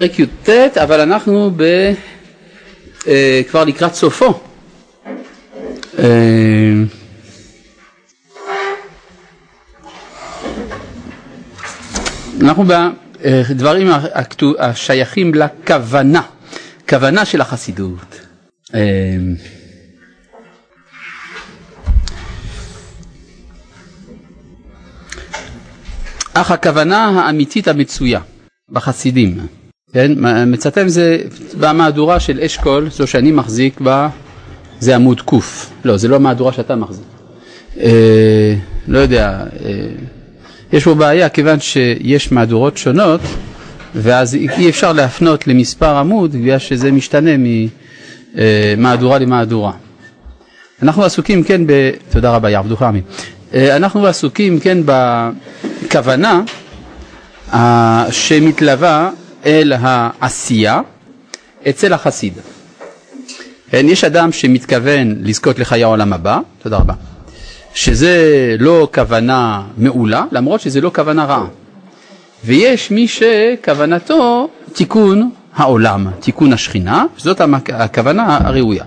פרק י"ט, אבל אנחנו ב, אה, כבר לקראת סופו. אה, אנחנו בדברים השייכים לכוונה, כוונה של החסידות. אה, אך הכוונה האמיתית המצויה בחסידים כן, מצטט זה במהדורה של אשכול, זו שאני מחזיק בה, זה עמוד ק. לא, זה לא המהדורה שאתה מחזיק. אה, לא יודע, אה, יש פה בעיה כיוון שיש מהדורות שונות, ואז אי אפשר להפנות למספר עמוד, בגלל שזה משתנה ממהדורה למהדורה. אנחנו עסוקים כן ב... תודה רבה, יעבדוך עמי. אה, אנחנו עסוקים כן בכוונה אה, שמתלווה אל העשייה אצל החסיד. כן, יש אדם שמתכוון לזכות לחיי העולם הבא, תודה רבה, שזה לא כוונה מעולה, למרות שזה לא כוונה רעה. ויש מי שכוונתו תיקון העולם, תיקון השכינה, זאת הכוונה הראויה.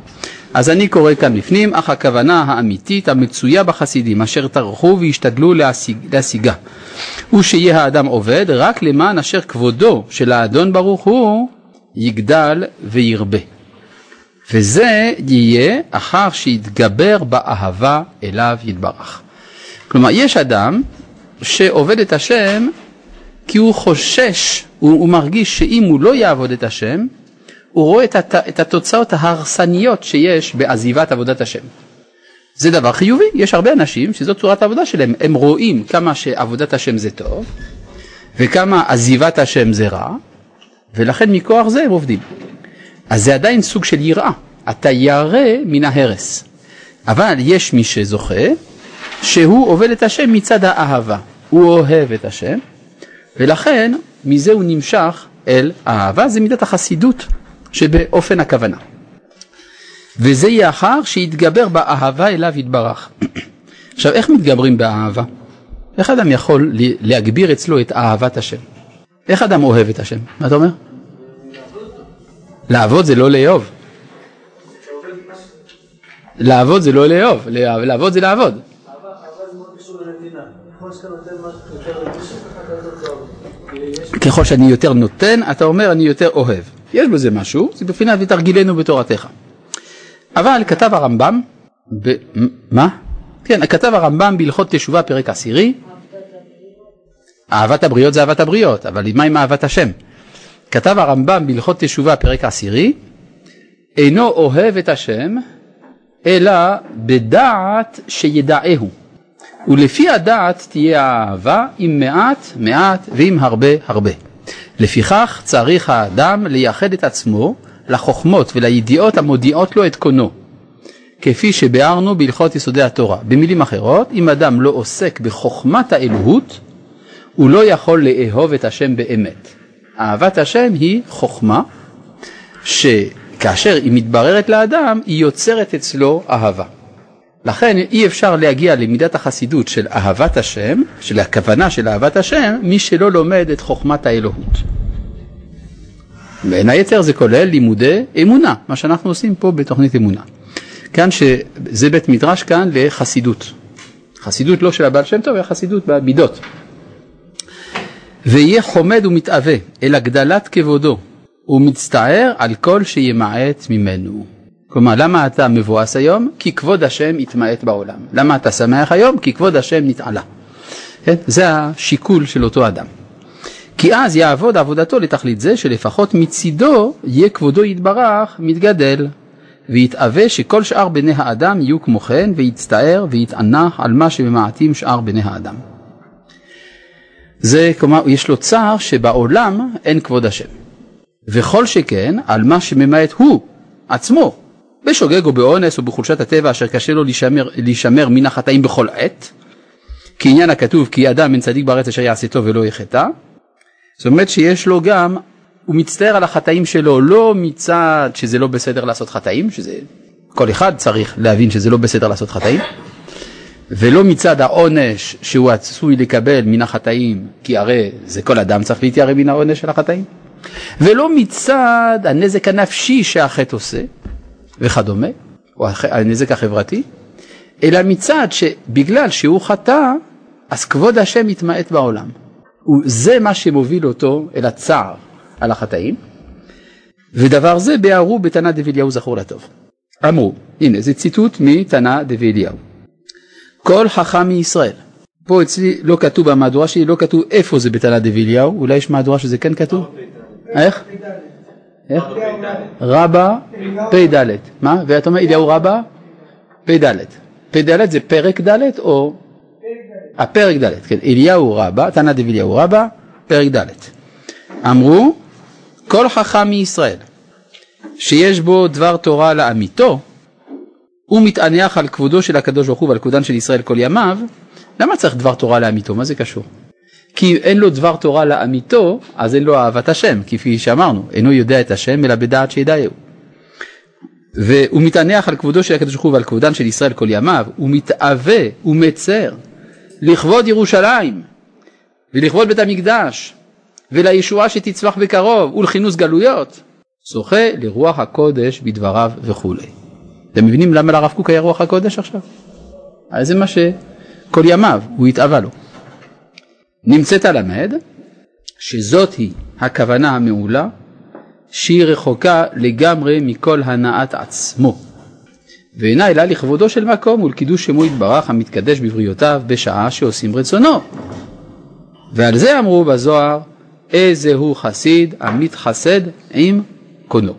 אז אני קורא כאן בפנים, אך הכוונה האמיתית המצויה בחסידים, אשר טרחו והשתדלו להשיג, להשיגה, הוא שיהיה האדם עובד רק למען אשר כבודו של האדון ברוך הוא יגדל וירבה. וזה יהיה אחר שיתגבר באהבה אליו יתברך. כלומר, יש אדם שעובד את השם כי הוא חושש, הוא, הוא מרגיש שאם הוא לא יעבוד את השם, הוא רואה את, הת, את התוצאות ההרסניות שיש בעזיבת עבודת השם. זה דבר חיובי, יש הרבה אנשים שזו צורת העבודה שלהם, הם רואים כמה שעבודת השם זה טוב וכמה עזיבת השם זה רע ולכן מכוח זה הם עובדים. אז זה עדיין סוג של יראה, אתה ירא מן ההרס. אבל יש מי שזוכה שהוא עובד את השם מצד האהבה, הוא אוהב את השם ולכן מזה הוא נמשך אל האהבה, זה מידת החסידות שבאופן הכוונה. וזה יאחר שיתגבר באהבה אליו יתברך. עכשיו, איך מתגברים באהבה? איך אדם יכול להגביר אצלו את אהבת השם? איך אדם אוהב את השם? מה אתה אומר? לעבוד זה לא לאהוב. לעבוד זה לא לאהוב, לעבוד זה לעבוד. ככל שאני יותר נותן, אתה אומר אני יותר אוהב. יש בזה משהו, זה בפינת ותרגילנו בתורתך. אבל כתב הרמב"ם, ב... מה? כן, כתב הרמב"ם בהלכות תשובה פרק עשירי, אהבת הבריות זה אהבת הבריות, אבל מה עם אהבת השם? כתב הרמב"ם בהלכות תשובה פרק עשירי, אינו אוהב את השם, אלא בדעת שידעהו. ולפי הדעת תהיה האהבה עם מעט מעט ועם הרבה הרבה. לפיכך צריך האדם לייחד את עצמו לחוכמות ולידיעות המודיעות לו את קונו, כפי שביארנו בהלכות יסודי התורה. במילים אחרות, אם אדם לא עוסק בחוכמת האלוהות, הוא לא יכול לאהוב את השם באמת. אהבת השם היא חוכמה, שכאשר היא מתבררת לאדם, היא יוצרת אצלו אהבה. לכן אי אפשר להגיע למידת החסידות של אהבת השם, של הכוונה של אהבת השם, מי שלא לומד את חוכמת האלוהות. בין היתר זה כולל לימודי אמונה, מה שאנחנו עושים פה בתוכנית אמונה. כאן שזה בית מדרש כאן לחסידות. חסידות לא של הבעל שם טוב, אלא חסידות במידות. ויהיה חומד ומתאווה אל הגדלת כבודו ומצטער על כל שימעט ממנו. כלומר, למה אתה מבואס היום? כי כבוד השם יתמעט בעולם. למה אתה שמח היום? כי כבוד השם נתעלה. כן? זה השיקול של אותו אדם. כי אז יעבוד עבודתו לתכלית זה שלפחות מצידו יהיה כבודו יתברך מתגדל ויתאווה שכל שאר בני האדם יהיו כמו כן ויצטער ויתענח על מה שממעטים שאר בני האדם. זה כלומר יש לו צער שבעולם אין כבוד השם וכל שכן על מה שממעט הוא עצמו בשוגג או באונס או בחולשת הטבע אשר קשה לו להישמר, להישמר מן החטאים בכל עת. כעניין הכתוב כי אדם אין צדיק בארץ אשר יעשה טוב ולא יחטא זאת אומרת שיש לו גם, הוא מצטער על החטאים שלו לא מצד שזה לא בסדר לעשות חטאים, שזה כל אחד צריך להבין שזה לא בסדר לעשות חטאים, ולא מצד העונש שהוא עשוי לקבל מן החטאים, כי הרי זה כל אדם צריך להתיירא מן העונש של החטאים, ולא מצד הנזק הנפשי שהחטא עושה וכדומה, או הנזק החברתי, אלא מצד שבגלל שהוא חטא, אז כבוד השם מתמעט בעולם. וזה מה שמוביל אותו אל הצער על החטאים. ודבר זה ביארו בתנא דבי אליהו זכור לטוב. אמרו, הנה זה ציטוט מתנא דבי אליהו. כל חכם מישראל. פה אצלי לא כתוב במהדורה שלי, לא כתוב איפה זה בתנא דבי אליהו, אולי יש מהדורה שזה כן כתוב? איך? איך? רבה פ"ד. מה? ואתה אומר אליהו רבה פ"ד. פ"ד זה פרק ד' או? הפרק ד', כן, אליהו רבה, תנא דבי אליהו רבה, פרק ד'. אמרו כל חכם מישראל שיש בו דבר תורה לאמיתו, הוא מתענח על כבודו של הקדוש ברוך הוא ועל כבודן של ישראל כל ימיו, למה צריך דבר תורה לאמיתו? מה זה קשור? כי אין לו דבר תורה לאמיתו, אז אין לו אהבת השם, כפי שאמרנו, אינו יודע את השם אלא בדעת שידעהו. והוא מתענח על כבודו של הקדוש ברוך הוא ועל כבודן של ישראל כל ימיו, הוא מתאווה ומצר לכבוד ירושלים ולכבוד בית המקדש ולישועה שתצמח בקרוב ולכינוס גלויות, זוכה לרוח הקודש בדבריו וכולי. אתם מבינים למה לרב קוק היה רוח הקודש עכשיו? הרי זה מה שכל ימיו הוא התאווה לו. נמצאת למד שזאת היא הכוונה המעולה שהיא רחוקה לגמרי מכל הנעת עצמו ואינה אלא לכבודו של מקום ולקידוש שמו יתברך המתקדש בבריאותיו בשעה שעושים רצונו. ועל זה אמרו בזוהר איזה הוא חסיד המתחסד עם קונו.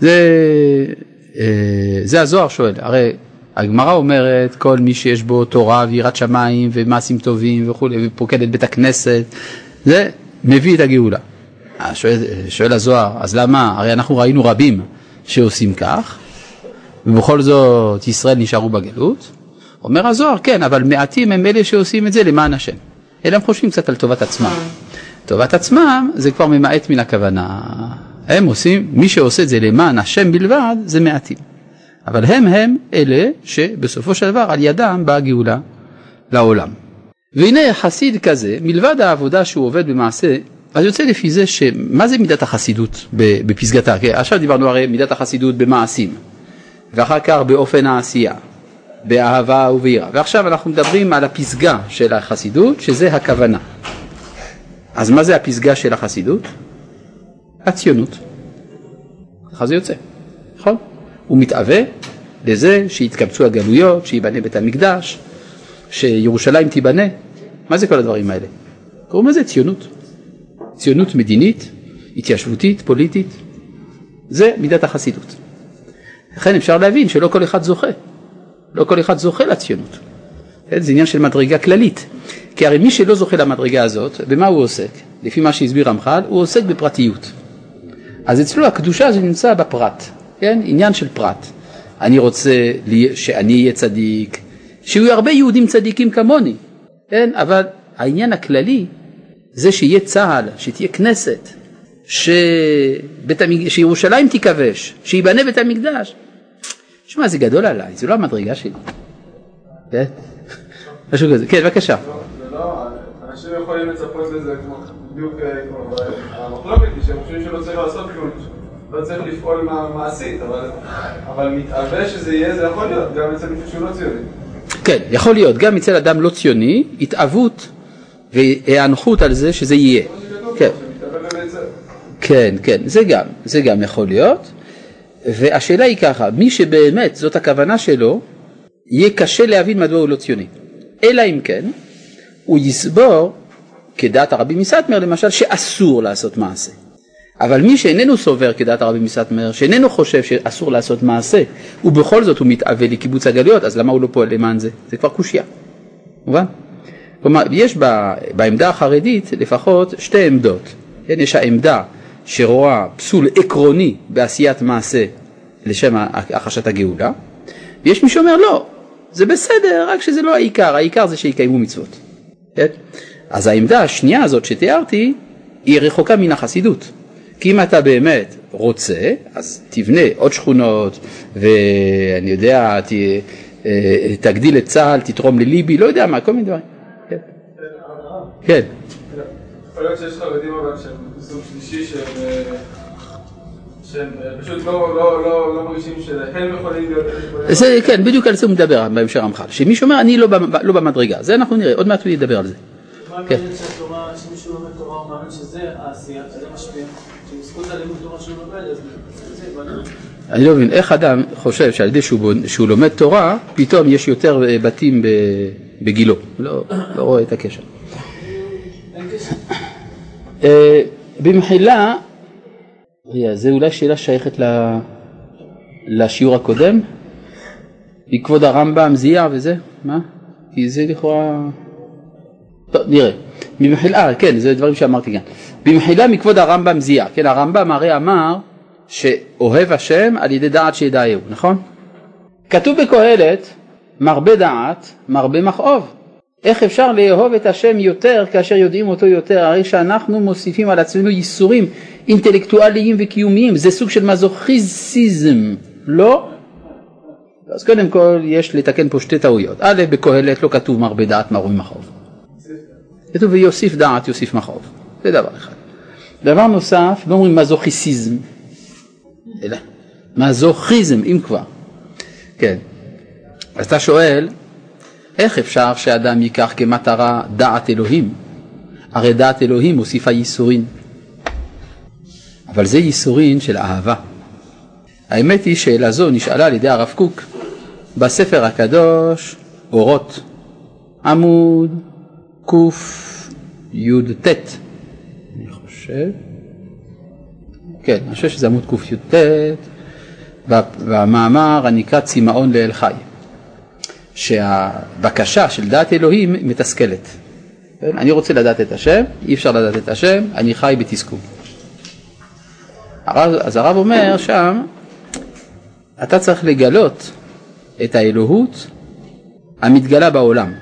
זה, אה, זה הזוהר שואל, הרי הגמרא אומרת כל מי שיש בו תורה ויראת שמיים ומעשים טובים וכולי ופוקד את בית הכנסת, זה מביא את הגאולה. שואל, שואל הזוהר, אז למה? הרי אנחנו ראינו רבים שעושים כך, ובכל זאת ישראל נשארו בגלות. אומר הזוהר, כן, אבל מעטים הם אלה שעושים את זה למען השם. אלא הם חושבים קצת על טובת עצמם. טובת עצמם זה כבר ממעט מן הכוונה. הם עושים, מי שעושה את זה למען השם בלבד, זה מעטים. אבל הם הם אלה שבסופו של דבר על ידם באה גאולה לעולם. והנה חסיד כזה, מלבד העבודה שהוא עובד במעשה, אז יוצא לפי זה שמה זה מידת החסידות בפסגתה? עכשיו דיברנו הרי מידת החסידות במעשים, ואחר כך באופן העשייה, באהבה וביראה, ועכשיו אנחנו מדברים על הפסגה של החסידות, שזה הכוונה. אז מה זה הפסגה של החסידות? הציונות. ככה זה יוצא, נכון? הוא מתאווה לזה שיתקבצו הגלויות, שייבנה בית המקדש, שירושלים תיבנה. מה זה כל הדברים האלה? קוראים לזה ציונות. ציונות מדינית, התיישבותית, פוליטית. זה מידת החסידות. לכן אפשר להבין שלא כל אחד זוכה. לא כל אחד זוכה לציונות. כן, זה עניין של מדרגה כללית. כי הרי מי שלא זוכה למדרגה הזאת, במה הוא עוסק? לפי מה שהסביר רמח"ל, הוא עוסק בפרטיות. אז אצלו הקדושה זה נמצא בפרט, כן? עניין של פרט. אני רוצה שאני אהיה צדיק, שיהיו הרבה יהודים צדיקים כמוני, כן? אבל העניין הכללי זה שיהיה צה"ל, שתהיה כנסת, שבית המג... שירושלים תיכבש, שייבנה בית המקדש. שמע, זה גדול עליי, זה לא המדרגה שלי. כן? משהו כזה. כן, בבקשה. לא, אנשים יכולים לצפות לזה כמו בדיוק אה, כמו המחלוקת היא שהם חושבים שלא צריך לעשות כלום, לא צריך לפעול מעשית, אבל מתאווה שזה יהיה, זה יכול להיות, גם אצל מישהו שהוא לא ציוני. כן, יכול להיות, גם אצל אדם לא ציוני, התאוות והיענכות על זה שזה יהיה. כן, כן, כן, זה גם, זה גם יכול להיות. והשאלה היא ככה, מי שבאמת זאת הכוונה שלו, יהיה קשה להבין מדוע הוא לא ציוני. אלא אם כן, הוא יסבור, כדעת הרבי מסטמר למשל, שאסור לעשות מעשה. אבל מי שאיננו סובר כדעת הרבי מסטמר, שאיננו חושב שאסור לעשות מעשה, ובכל זאת הוא מתאווה לקיבוץ הגלויות, אז למה הוא לא פועל למען זה? זה כבר קושייה, מובן? כלומר, יש בעמדה החרדית לפחות שתי עמדות. כן, יש העמדה שרואה פסול עקרוני בעשיית מעשה לשם הכחשת הגאולה, ויש מי שאומר לא, זה בסדר, רק שזה לא העיקר, העיקר זה שיקיימו מצוות. כן? אז העמדה השנייה הזאת שתיארתי היא רחוקה מן החסידות. כי אם אתה באמת רוצה, אז תבנה עוד שכונות, ואני יודע, ת, אה, תגדיל את צה"ל, תתרום לליבי, לא יודע מה, כל מיני דברים. כן. כן. יכול להיות שיש חרדים אבל שהם בסוג שלישי שהם... אה, שהם אה, פשוט לא, לא, לא, לא מרגישים שהם יכולים להיות... זה, כן, בדיוק על זה הוא מדבר בהמשך רמח"ל, שמישהו אומר אני לא, לא במדרגה, זה אנחנו נראה, עוד מעט הוא ידבר על זה. מה כן. שמישהו לומד תורה הוא מאמין שזה העשייה, שזה משפיע, שבזכות הלימוד תורה שהוא לומד, אז זה אני לא מבין, איך אדם חושב שעל ידי שהוא, שהוא לומד תורה, פתאום יש יותר אה, בתים בגילו, לא, לא רואה את הקשר. אה, במחילה, זה אולי שאלה שייכת לשיעור הקודם, מכבוד הרמב"ם זיע וזה, מה? כי זה לכאורה... טוב, נראה. במחילה, כן, זה דברים שאמרתי כאן. במחילה מכבוד הרמב"ם זיע, כן, הרמב"ם הרי אמר שאוהב השם על ידי דעת שידעהו, נכון? כתוב בקהלת, מרבה דעת, מרבה מכאוב. איך אפשר לאהוב את השם יותר כאשר יודעים אותו יותר? הרי שאנחנו מוסיפים על עצמנו ייסורים אינטלקטואליים וקיומיים, זה סוג של מזוכיזיזם, לא? אז קודם כל יש לתקן פה שתי טעויות. א', בקהלת לא כתוב מרבה דעת מרבה מכאוב. כתוב ויוסיף דעת יוסיף מכאוב, זה דבר אחד. דבר נוסף, לא אומרים מזוכיסיזם, אלא מזוכיזם, אם כבר. כן. אז אתה שואל, איך אפשר שאדם ייקח כמטרה דעת אלוהים? הרי דעת אלוהים מוסיפה ייסורין. אבל זה ייסורין של אהבה. האמת היא שאלה זו נשאלה על ידי הרב קוק בספר הקדוש אורות, עמוד קי"ט, אני חושב. כן, אני חושב שזה עמוד קי"ט, במאמר הנקרא צמאון לאל חי, שהבקשה של דעת אלוהים מתסכלת. כן? אני רוצה לדעת את השם, אי אפשר לדעת את השם, אני חי בתסכול. אז הרב אומר שם, אתה צריך לגלות את האלוהות המתגלה בעולם.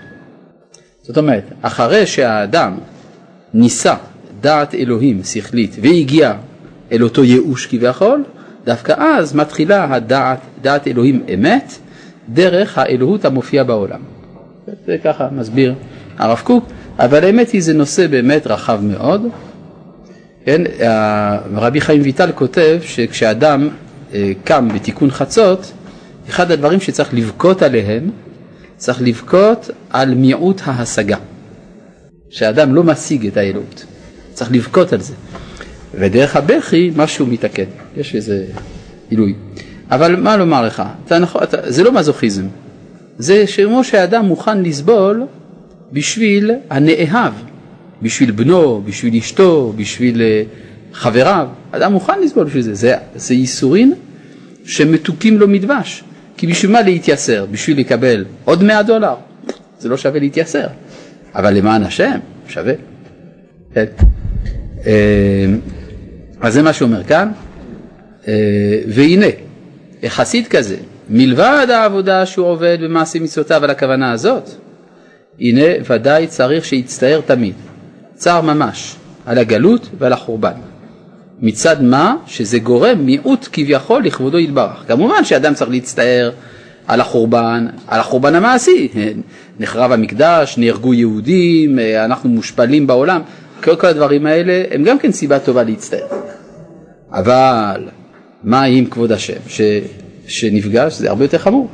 זאת אומרת, אחרי שהאדם ניסה דעת אלוהים שכלית והגיע אל אותו ייאוש כביכול, דווקא אז מתחילה הדעת, דעת אלוהים אמת, דרך האלוהות המופיע בעולם. זה ככה מסביר הרב קוק, אבל האמת היא זה נושא באמת רחב מאוד. כן, רבי חיים ויטל כותב שכשאדם אה, קם בתיקון חצות, אחד הדברים שצריך לבכות עליהם, צריך לבכות על מיעוט ההשגה. שאדם לא משיג את האלוהות, צריך לבכות על זה. ודרך הבכי משהו מתעכב, יש איזה עילוי. אבל מה לומר לך, אתה, נכון, אתה, זה לא מזוכיזם, זה כמו שהאדם מוכן לסבול בשביל הנאהב, בשביל בנו, בשביל אשתו, בשביל אה, חבריו, אדם מוכן לסבול בשביל זה, זה, זה ייסורין שמתוקים לו מדבש, כי בשביל מה להתייסר? בשביל לקבל עוד 100 דולר? זה לא שווה להתייסר, אבל למען השם שווה. כן. אה, אז זה מה שאומר כאן, אה, והנה, חסיד כזה, מלבד העבודה שהוא עובד במעשה מצוותיו על הכוונה הזאת, הנה ודאי צריך שיצטער תמיד, צער ממש, על הגלות ועל החורבן. מצד מה? שזה גורם מיעוט כביכול לכבודו יתברך. כמובן שאדם צריך להצטער על החורבן, על החורבן המעשי, נחרב המקדש, נהרגו יהודים, אנחנו מושפלים בעולם, כל, כל הדברים האלה הם גם כן סיבה טובה להצטער. אבל מה עם כבוד השם ש, שנפגש? זה הרבה יותר חמור.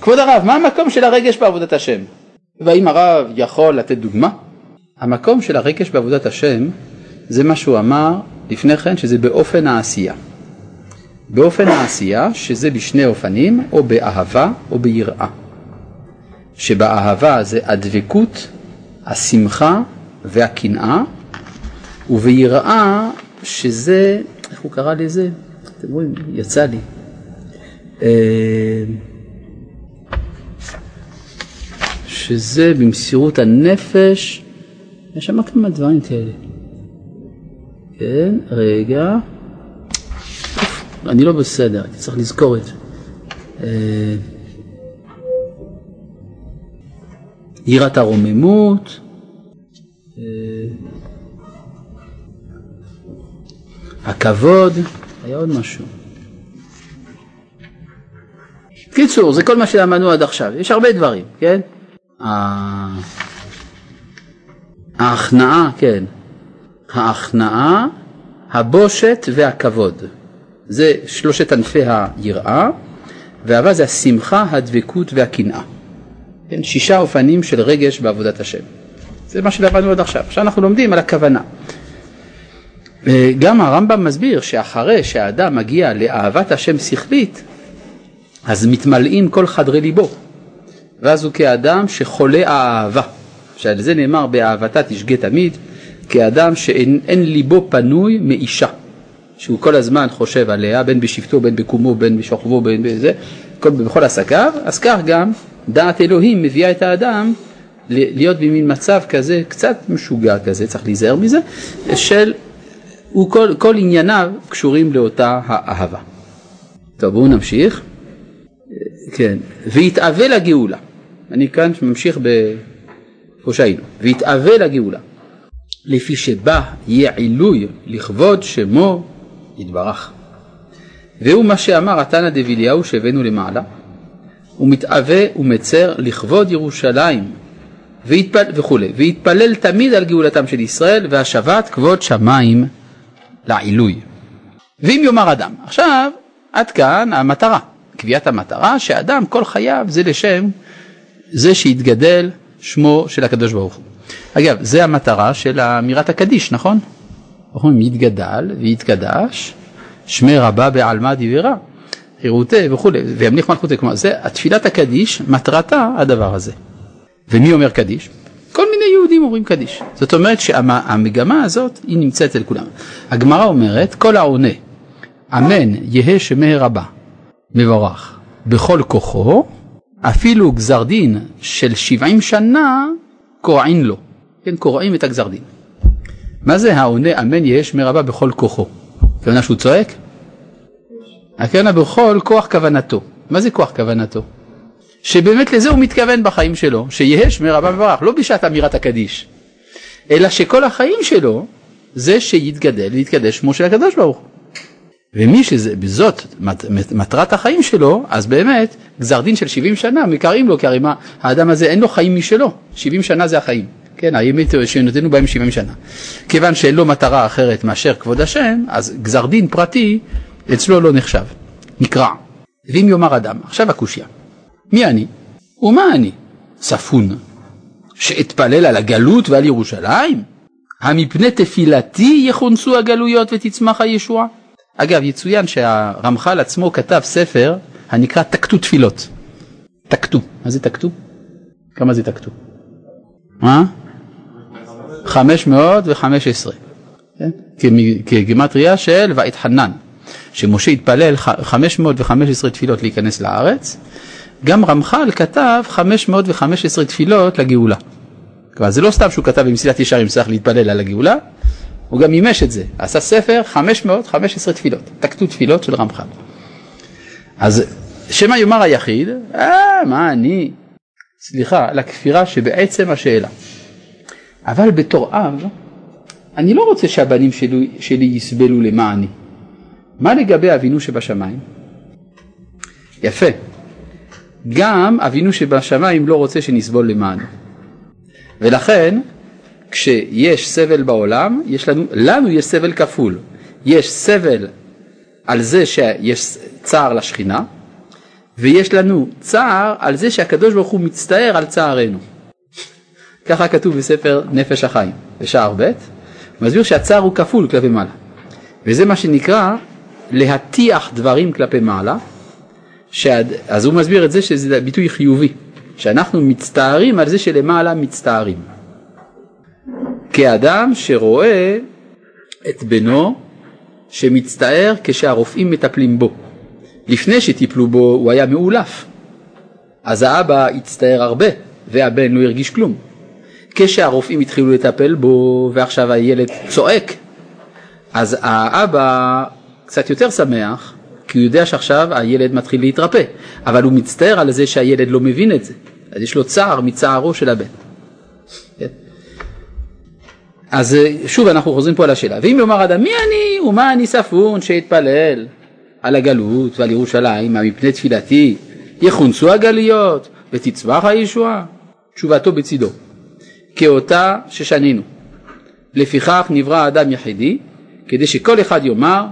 כבוד הרב, מה המקום של הרגש בעבודת השם? והאם הרב יכול לתת דוגמה? המקום של הרגש בעבודת השם זה מה שהוא אמר לפני כן שזה באופן העשייה. באופן העשייה שזה בשני אופנים או באהבה או ביראה. שבאהבה זה הדבקות, השמחה והקנאה וביראה שזה, הוא קרא לזה? אתם רואים, יצא לי. אה, שזה במסירות הנפש, יש שם כמה דברים כאלה. כן, רגע. אני לא בסדר, אני צריך לזכור את זה. אה, יראת הרוממות, הכבוד, היה עוד משהו. קיצור, זה כל מה שלמדנו עד עכשיו, יש הרבה דברים, כן? ההכנעה, כן, ההכנעה, הבושת והכבוד. זה שלושת ענפי היראה, ואהבה זה השמחה, הדבקות והקנאה. כן, שישה אופנים של רגש בעבודת השם. זה מה שלמדנו עד עכשיו. עכשיו אנחנו לומדים על הכוונה. גם הרמב"ם מסביר שאחרי שהאדם מגיע לאהבת השם שכלית, אז מתמלאים כל חדרי ליבו. ואז הוא כאדם שחולה האהבה. שעל זה נאמר באהבתה תשגה תמיד, כאדם שאין ליבו פנוי מאישה. שהוא כל הזמן חושב עליה, בין בשבטו, בין בקומו, בין בשוכבו, בין בזה, כל, בכל עסקיו, אז כך גם דעת אלוהים מביאה את האדם להיות במין מצב כזה, קצת משוגע כזה, צריך להיזהר מזה, של, הוא כל, כל ענייניו קשורים לאותה האהבה. טוב, בואו נמשיך. כן, ויתאווה לגאולה. אני כאן ממשיך באיפה שהיינו. ויתאווה לגאולה. לפי שבא יהיה עילוי לכבוד שמו יתברך. והוא מה שאמר התנא דביליהו שהבאנו למעלה, הוא מתאווה ומצר לכבוד ירושלים ויתפל, וכולי, ויתפלל תמיד על גאולתם של ישראל והשבת כבוד שמיים לעילוי. ואם יאמר אדם, עכשיו עד כאן המטרה, קביעת המטרה שאדם כל חייו זה לשם זה שיתגדל שמו של הקדוש ברוך הוא. אגב, זה המטרה של אמירת הקדיש, נכון? אומרים יתגדל ויתקדש, שמי רבה בעלמא דיברה, חירותי וכולי, וימליך מלכותי, כלומר זה התפילת הקדיש, מטרתה הדבר הזה. ומי אומר קדיש? יהודים אומרים קדיש. זאת אומרת שהמגמה הזאת היא נמצאת אצל כולם. הגמרא אומרת כל העונה אמן יהא שמי רבה מבורך בכל כוחו אפילו גזר דין של שבעים שנה קורעים לו, כן קורעים את הגזר דין. מה זה העונה אמן יהא שמי רבה בכל כוחו? הכוונה שהוא צועק? הכוונה בכל כוח כוונתו. מה זה כוח כוונתו? שבאמת לזה הוא מתכוון בחיים שלו, שיהא שמי רבה מברך, לא בשעת אמירת הקדיש, אלא שכל החיים שלו זה שיתגדל ויתקדש שמו של הקדוש ברוך הוא. ומי שבזאת מטרת החיים שלו, אז באמת גזר דין של 70 שנה מקראים לו, כי הרי מה, האדם הזה אין לו חיים משלו, 70 שנה זה החיים. כן, הימית שנותנו בהם 70 שנה. כיוון שאין לו מטרה אחרת מאשר כבוד השם, אז גזר דין פרטי אצלו לא נחשב, נקרע. ואם יאמר אדם, עכשיו הקושייה, מי אני? ומה אני? צפון, שאתפלל על הגלות ועל ירושלים? המפני תפילתי יכונסו הגלויות ותצמח הישועה? אגב, יצוין שהרמח"ל עצמו כתב ספר הנקרא תקתו תפילות. תקתו. מה זה תקתו? כמה זה תקתו? מה? 515, כן? כגימטריה של ואתחנן, שמשה התפלל 515 תפילות להיכנס לארץ, גם רמח"ל כתב 515 תפילות לגאולה. כלומר זה לא סתם שהוא כתב במסילת ישרים צריך להתפלל על הגאולה, הוא גם מימש את זה, עשה ספר 515 תפילות, תקתו תפילות של רמח"ל. אז שמא יאמר היחיד, אה, מה אני? סליחה, לכפירה שבעצם השאלה. אבל בתור אב, אני לא רוצה שהבנים שלי, שלי יסבלו למעני. מה לגבי אבינו שבשמיים? יפה. גם אבינו שבשמיים לא רוצה שנסבול למענו. ולכן, כשיש סבל בעולם, יש לנו, לנו יש סבל כפול. יש סבל על זה שיש צער לשכינה, ויש לנו צער על זה שהקדוש ברוך הוא מצטער על צערנו. ככה כתוב בספר נפש החיים, בשער ב', מסביר שהצער הוא כפול כלפי מעלה. וזה מה שנקרא להטיח דברים כלפי מעלה, שעד, אז הוא מסביר את זה שזה ביטוי חיובי, שאנחנו מצטערים על זה שלמעלה מצטערים. כאדם שרואה את בנו שמצטער כשהרופאים מטפלים בו. לפני שטיפלו בו הוא היה מאולף, אז האבא הצטער הרבה והבן לא הרגיש כלום. כשהרופאים התחילו לטפל בו ועכשיו הילד צועק, אז האבא קצת יותר שמח, כי הוא יודע שעכשיו הילד מתחיל להתרפא, אבל הוא מצטער על זה שהילד לא מבין את זה, אז יש לו צער מצערו של הבן. כן? אז שוב אנחנו חוזרים פה על השאלה, ואם יאמר אדם מי אני ומה אני ספון שאתפלל על הגלות ועל ירושלים, מה מפני תפילתי יכונסו הגליות ותצמח הישועה? תשובתו בצידו, כאותה ששנינו, לפיכך נברא האדם יחידי, כדי שכל אחד יאמר,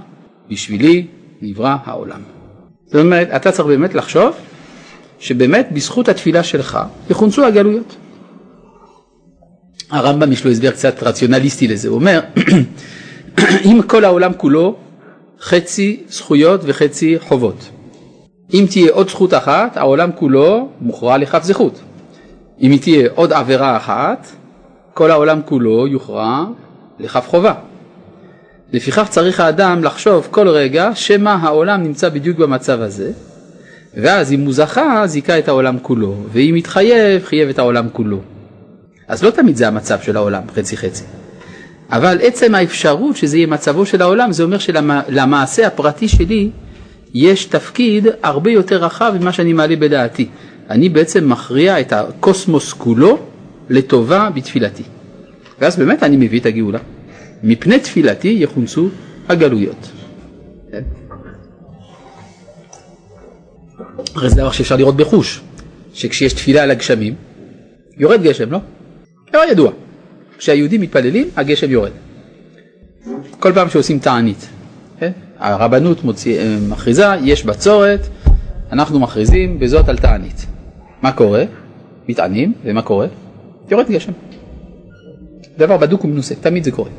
בשבילי נברא העולם. זאת אומרת, אתה צריך באמת לחשוב שבאמת בזכות התפילה שלך יכונסו הגלויות. הרמב"ם יש לו הסבר קצת רציונליסטי לזה, הוא אומר, אם כל העולם כולו חצי זכויות וחצי חובות, אם תהיה עוד זכות אחת, העולם כולו מוכרע לכף זכות. אם היא תהיה עוד עבירה אחת, כל העולם כולו יוכרע לכף חובה. לפיכך צריך האדם לחשוב כל רגע שמא העולם נמצא בדיוק במצב הזה, ואז אם הוא זכה, זיכה את העולם כולו, ואם התחייב, חייב את העולם כולו. אז לא תמיד זה המצב של העולם, חצי חצי. אבל עצם האפשרות שזה יהיה מצבו של העולם, זה אומר שלמעשה הפרטי שלי יש תפקיד הרבה יותר רחב ממה שאני מעלה בדעתי. אני בעצם מכריע את הקוסמוס כולו לטובה בתפילתי. ואז באמת אני מביא את הגאולה. מפני תפילתי יכונסו הגלויות. הרי זה דבר שאפשר לראות בחוש, שכשיש תפילה על הגשמים, יורד גשם, לא? לא ידוע. כשהיהודים מתפללים, הגשם יורד. כל פעם שעושים תענית. כן? הרבנות אה, מכריזה, יש בצורת, אנחנו מכריזים בזאת על תענית. מה קורה? מתענים, ומה קורה? יורד גשם. דבר בדוק ומנוסה, תמיד זה קורה.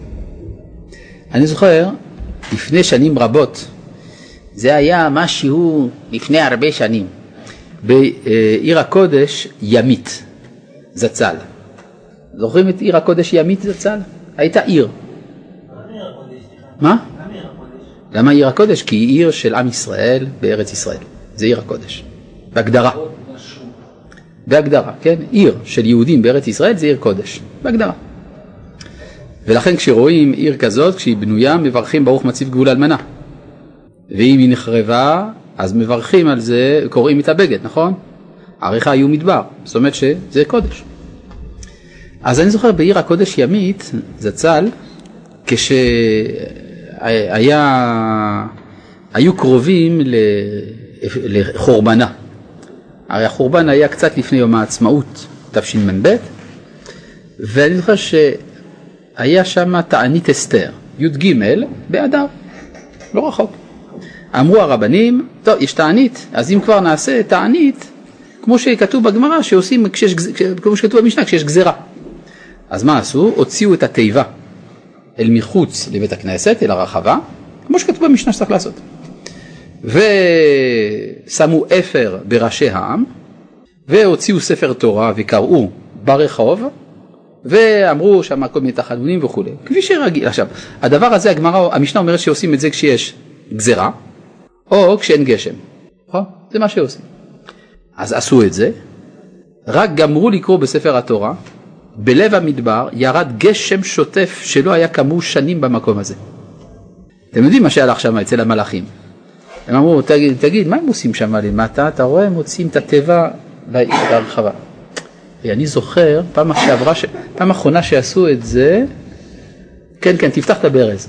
אני זוכר, לפני שנים רבות, זה היה משהו לפני הרבה שנים, בעיר הקודש ימית, זצ"ל. זוכרים את עיר הקודש ימית זצ"ל? הייתה עיר. מה? למה עיר הקודש? כי היא עיר של עם ישראל בארץ ישראל. זה עיר הקודש. בהגדרה. בהגדרה, כן? עיר של יהודים בארץ ישראל זה עיר קודש. בהגדרה. ולכן כשרואים עיר כזאת, כשהיא בנויה, מברכים ברוך מציב גבול אלמנה. ואם היא נחרבה, אז מברכים על זה, קוראים את הבגד, נכון? עריכה היו מדבר, זאת אומרת שזה קודש. אז אני זוכר בעיר הקודש ימית, זצ"ל, כשהיה, היו קרובים לחורבנה. הרי החורבן היה קצת לפני יום העצמאות, תשמ"ב, ואני זוכר שהיה שם תענית אסתר, י"ג באדר, לא רחוק. אמרו הרבנים, טוב, יש תענית, אז אם כבר נעשה תענית, כמו שכתוב בגמרא, שעושים, כשיש, כמו שכתוב במשנה, כשיש גזירה. אז מה עשו? הוציאו את התיבה אל מחוץ לבית הכנסת, אל הרחבה, כמו שכתוב במשנה שצריך לעשות. ושמו אפר בראשי העם, והוציאו ספר תורה וקראו ברחוב, ואמרו שם כל מיני תחנונים וכולי, כפי שרגיל. עכשיו, הדבר הזה, הגמרא, המשנה אומרת שעושים את זה כשיש גזרה, או כשאין גשם, נכון? זה מה שעושים. אז עשו את זה, רק גמרו לקרוא בספר התורה, בלב המדבר ירד גשם שוטף שלא היה כמוהו שנים במקום הזה. אתם יודעים מה שהלך שם אצל המלאכים. הם אמרו, תגיד, תגיד, מה הם עושים שם למטה? אתה רואה, הם מוצאים את התיבה להרחבה. אני זוכר, פעם שעברה, ש... פעם אחרונה שעשו את זה, כן, כן, תפתח את הברז.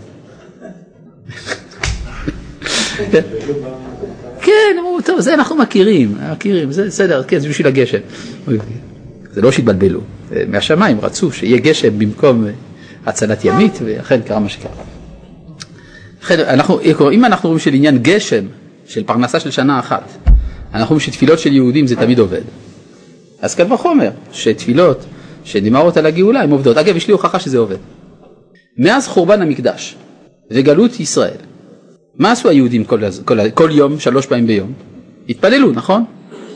כן, אמרו, טוב, זה אנחנו מכירים, מכירים, זה בסדר, כן, זה בשביל הגשם. זה לא שהתבלבלו, מהשמיים רצו שיהיה גשם במקום הצלת ימית, ואכן קרה מה שקרה. לכן, אנחנו, אם אנחנו רואים של עניין גשם, של פרנסה של שנה אחת, אנחנו רואים שתפילות של יהודים זה תמיד עובד. אז קל וחומר, שתפילות שנאמרות על הגאולה הן עובדות. אגב, יש לי הוכחה שזה עובד. מאז חורבן המקדש וגלות ישראל, מה עשו היהודים כל, כל, כל יום, שלוש פעמים ביום? התפללו, נכון?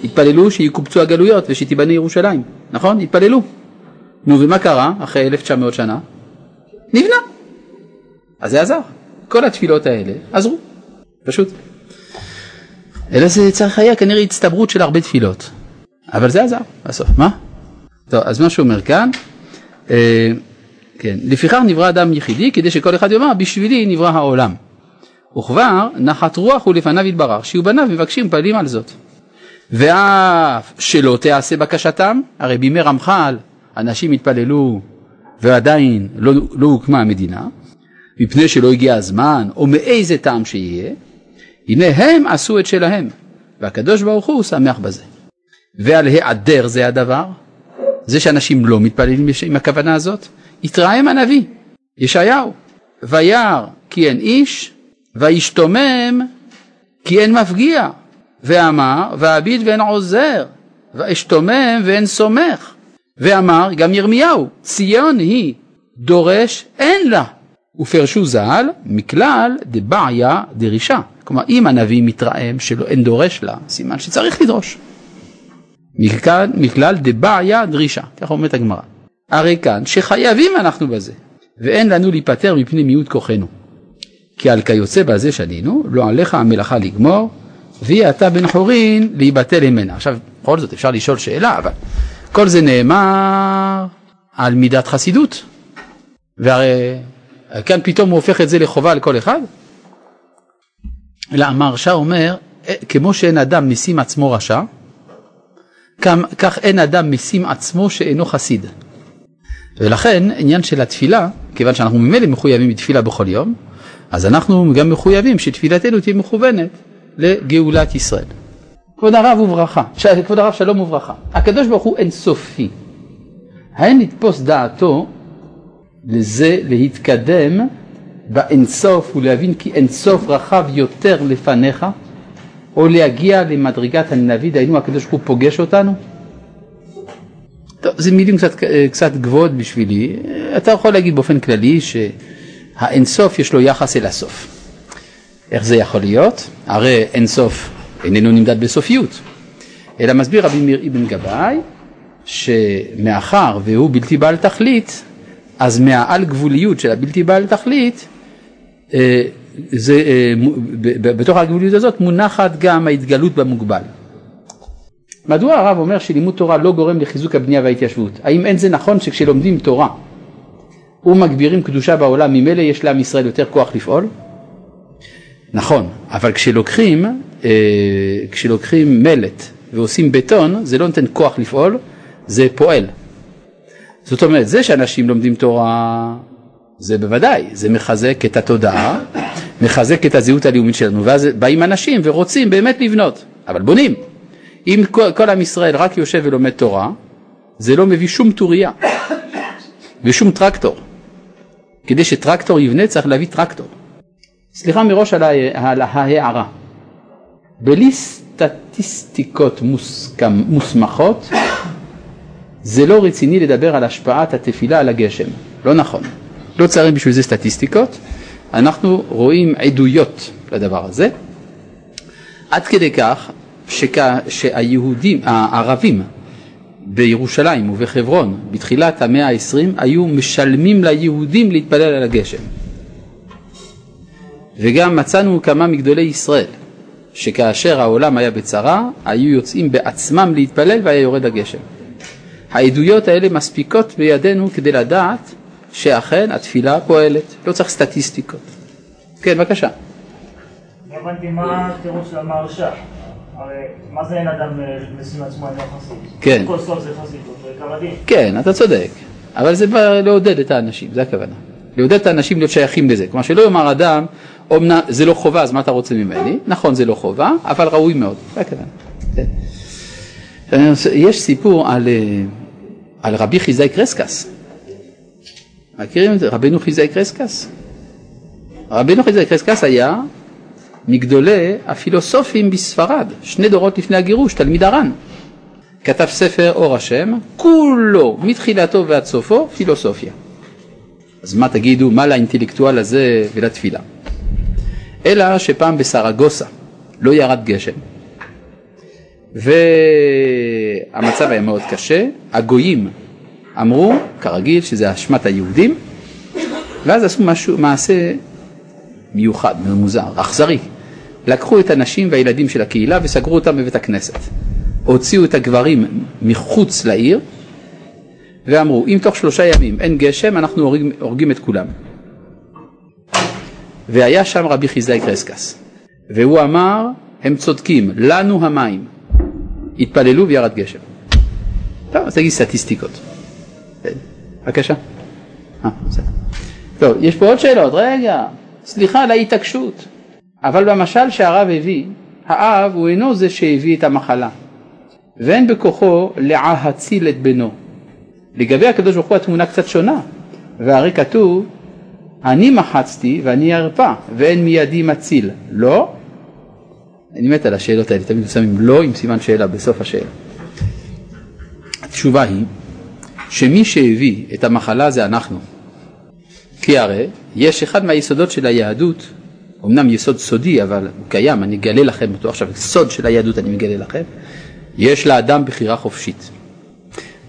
התפללו שיקובצו הגלויות ושתיבנה ירושלים, נכון? התפללו. נו, ומה קרה אחרי 1900 שנה? נבנה. אז זה עזר. כל התפילות האלה עזרו, פשוט. אלא זה צריך היה כנראה הצטברות של הרבה תפילות. אבל זה עזר בסוף, מה? טוב, אז מה שהוא אומר כאן, אה, כן, לפיכך נברא אדם יחידי כדי שכל אחד יאמר בשבילי נברא העולם. וכבר נחת רוח ולפניו יתברך, שיהיו בניו מבקשים פעלים על זאת. ואף שלא תעשה בקשתם, הרי בימי רמח"ל אנשים התפללו ועדיין לא, לא הוקמה המדינה, מפני שלא הגיע הזמן או מאיזה טעם שיהיה, הנה הם עשו את שלהם, והקדוש ברוך הוא שמח בזה. ועל היעדר זה הדבר, זה שאנשים לא מתפללים עם הכוונה הזאת, התרעם הנביא, ישעיהו, וירא כי אין איש, וישתומם כי אין מפגיע, ואמר ואביט ואין עוזר, ואשתומם ואין סומך, ואמר גם ירמיהו, ציון היא דורש אין לה, ופרשו ז"ל מכלל דבעיה דרישה. כלומר אם הנביא מתרעם שאין דורש לה, סימן שצריך לדרוש. מכלל, מכלל דבעיה דרישה, ככה אומרת הגמרא. הרי כאן שחייבים אנחנו בזה, ואין לנו להיפטר מפני מיעוט כוחנו. כי על כיוצא בזה שנינו, לא עליך המלאכה לגמור, ויהי אתה בן חורין להיבטל ממנה. עכשיו, בכל זאת אפשר לשאול שאלה, אבל כל זה נאמר על מידת חסידות. והרי כאן פתאום הוא הופך את זה לחובה לכל אחד? אלא המהרש"א אומר, אה, כמו שאין אדם משים עצמו רשע, כך אין אדם משים עצמו שאינו חסיד. ולכן עניין של התפילה, כיוון שאנחנו ממילא מחויבים בתפילה בכל יום, אז אנחנו גם מחויבים שתפילתנו תהיה מכוונת לגאולת ישראל. כבוד הרב וברכה, ש... כבוד הרב שלום וברכה, הקדוש ברוך הוא אינסופי. האם נתפוס דעתו לזה להתקדם באינסוף ולהבין כי אינסוף רחב יותר לפניך, או להגיע למדרגת הנביא, דהיינו הקדוש ברוך הוא פוגש אותנו? טוב, זה מילים קצת, קצת גבוהות בשבילי, אתה יכול להגיד באופן כללי שהאינסוף יש לו יחס אל הסוף. איך זה יכול להיות? הרי אינסוף איננו נמדד בסופיות, אלא מסביר רבי מאיר אבן גבאי שמאחר והוא בלתי בעל תכלית, אז מהעל גבוליות של הבלתי בעל תכלית, אה, זה, אה, בתוך הגבוליות הזאת מונחת גם ההתגלות במוגבל. מדוע הרב אומר שלימוד תורה לא גורם לחיזוק הבנייה וההתיישבות? האם אין זה נכון שכשלומדים תורה ומגבירים קדושה בעולם ממילא יש לעם ישראל יותר כוח לפעול? נכון, אבל כשלוקחים, אה, כשלוקחים מלט ועושים בטון זה לא נותן כוח לפעול, זה פועל. זאת אומרת, זה שאנשים לומדים תורה זה בוודאי, זה מחזק את התודעה, מחזק את הזהות הלאומית שלנו, ואז באים אנשים ורוצים באמת לבנות, אבל בונים. אם כל, עם ישראל רק יושב ולומד תורה, זה לא מביא שום טוריה ושום טרקטור. כדי שטרקטור יבנה צריך להביא טרקטור. סליחה מראש על ההערה. בלי סטטיסטיקות מוסכם, מוסמכות, זה לא רציני לדבר על השפעת התפילה על הגשם. לא נכון. לא צריך בשביל זה סטטיסטיקות. אנחנו רואים עדויות לדבר הזה. עד כדי כך שכ... שהיהודים, הערבים בירושלים ובחברון בתחילת המאה ה-20 היו משלמים ליהודים להתפלל על הגשם. וגם מצאנו כמה מגדולי ישראל שכאשר העולם היה בצרה היו יוצאים בעצמם להתפלל והיה יורד הגשם. העדויות האלה מספיקות בידינו כדי לדעת שאכן התפילה פועלת, לא צריך סטטיסטיקות. כן, בבקשה. לא הבנתי מה התירוץ של המהרש"א. הרי מה זה אין אדם אה, משים עצמו אינו חסיד? כן. כל סוף זה חסידות, זה כמה כן, אתה צודק. אבל זה בא לעודד את האנשים, זה הכוונה. לעודד את האנשים להיות שייכים לזה. כלומר שלא יאמר אדם, אומנם זה לא חובה, אז מה אתה רוצה ממני? נכון, זה לא חובה, אבל ראוי מאוד. זה הכוונה. כן. יש סיפור על, אה, על רבי חיזאי קרסקס. מכירים את רבנו חיזאי קרסקס? רבנו חיזאי קרסקס היה מגדולי הפילוסופים בספרד, שני דורות לפני הגירוש, תלמיד הר"ן. כתב ספר אור השם, כולו, מתחילתו ועד סופו, פילוסופיה. אז מה תגידו, מה לאינטלקטואל הזה ולתפילה? אלא שפעם בסרגוסה לא ירד גשם, והמצב היה מאוד קשה, הגויים אמרו, כרגיל, שזה אשמת היהודים, ואז עשו משהו, מעשה מיוחד, מוזר, אכזרי. לקחו את הנשים והילדים של הקהילה וסגרו אותם בבית הכנסת. הוציאו את הגברים מחוץ לעיר ואמרו, אם תוך שלושה ימים אין גשם, אנחנו הורגים, הורגים את כולם. והיה שם רבי חיזאי קרסקס, והוא אמר, הם צודקים, לנו המים. התפללו וירד גשם. טוב, אז תגיד סטטיסטיקות. בבקשה. אה, טוב, יש פה עוד שאלות, רגע, סליחה על ההתעקשות. אבל במשל שהרב הביא, האב הוא אינו זה שהביא את המחלה, ואין בכוחו להציל את בנו. לגבי הקדוש ברוך הוא התמונה קצת שונה, והרי כתוב אני מחצתי ואני ארפא, ואין מידי מציל. לא? אני מת על השאלות האלה, תמיד שמים לא עם סימן שאלה בסוף השאלה. התשובה היא שמי שהביא את המחלה זה אנחנו. כי הרי יש אחד מהיסודות של היהדות, אמנם יסוד סודי אבל הוא קיים, אני אגלה לכם אותו עכשיו, סוד של היהדות אני מגלה לכם, יש לאדם בחירה חופשית.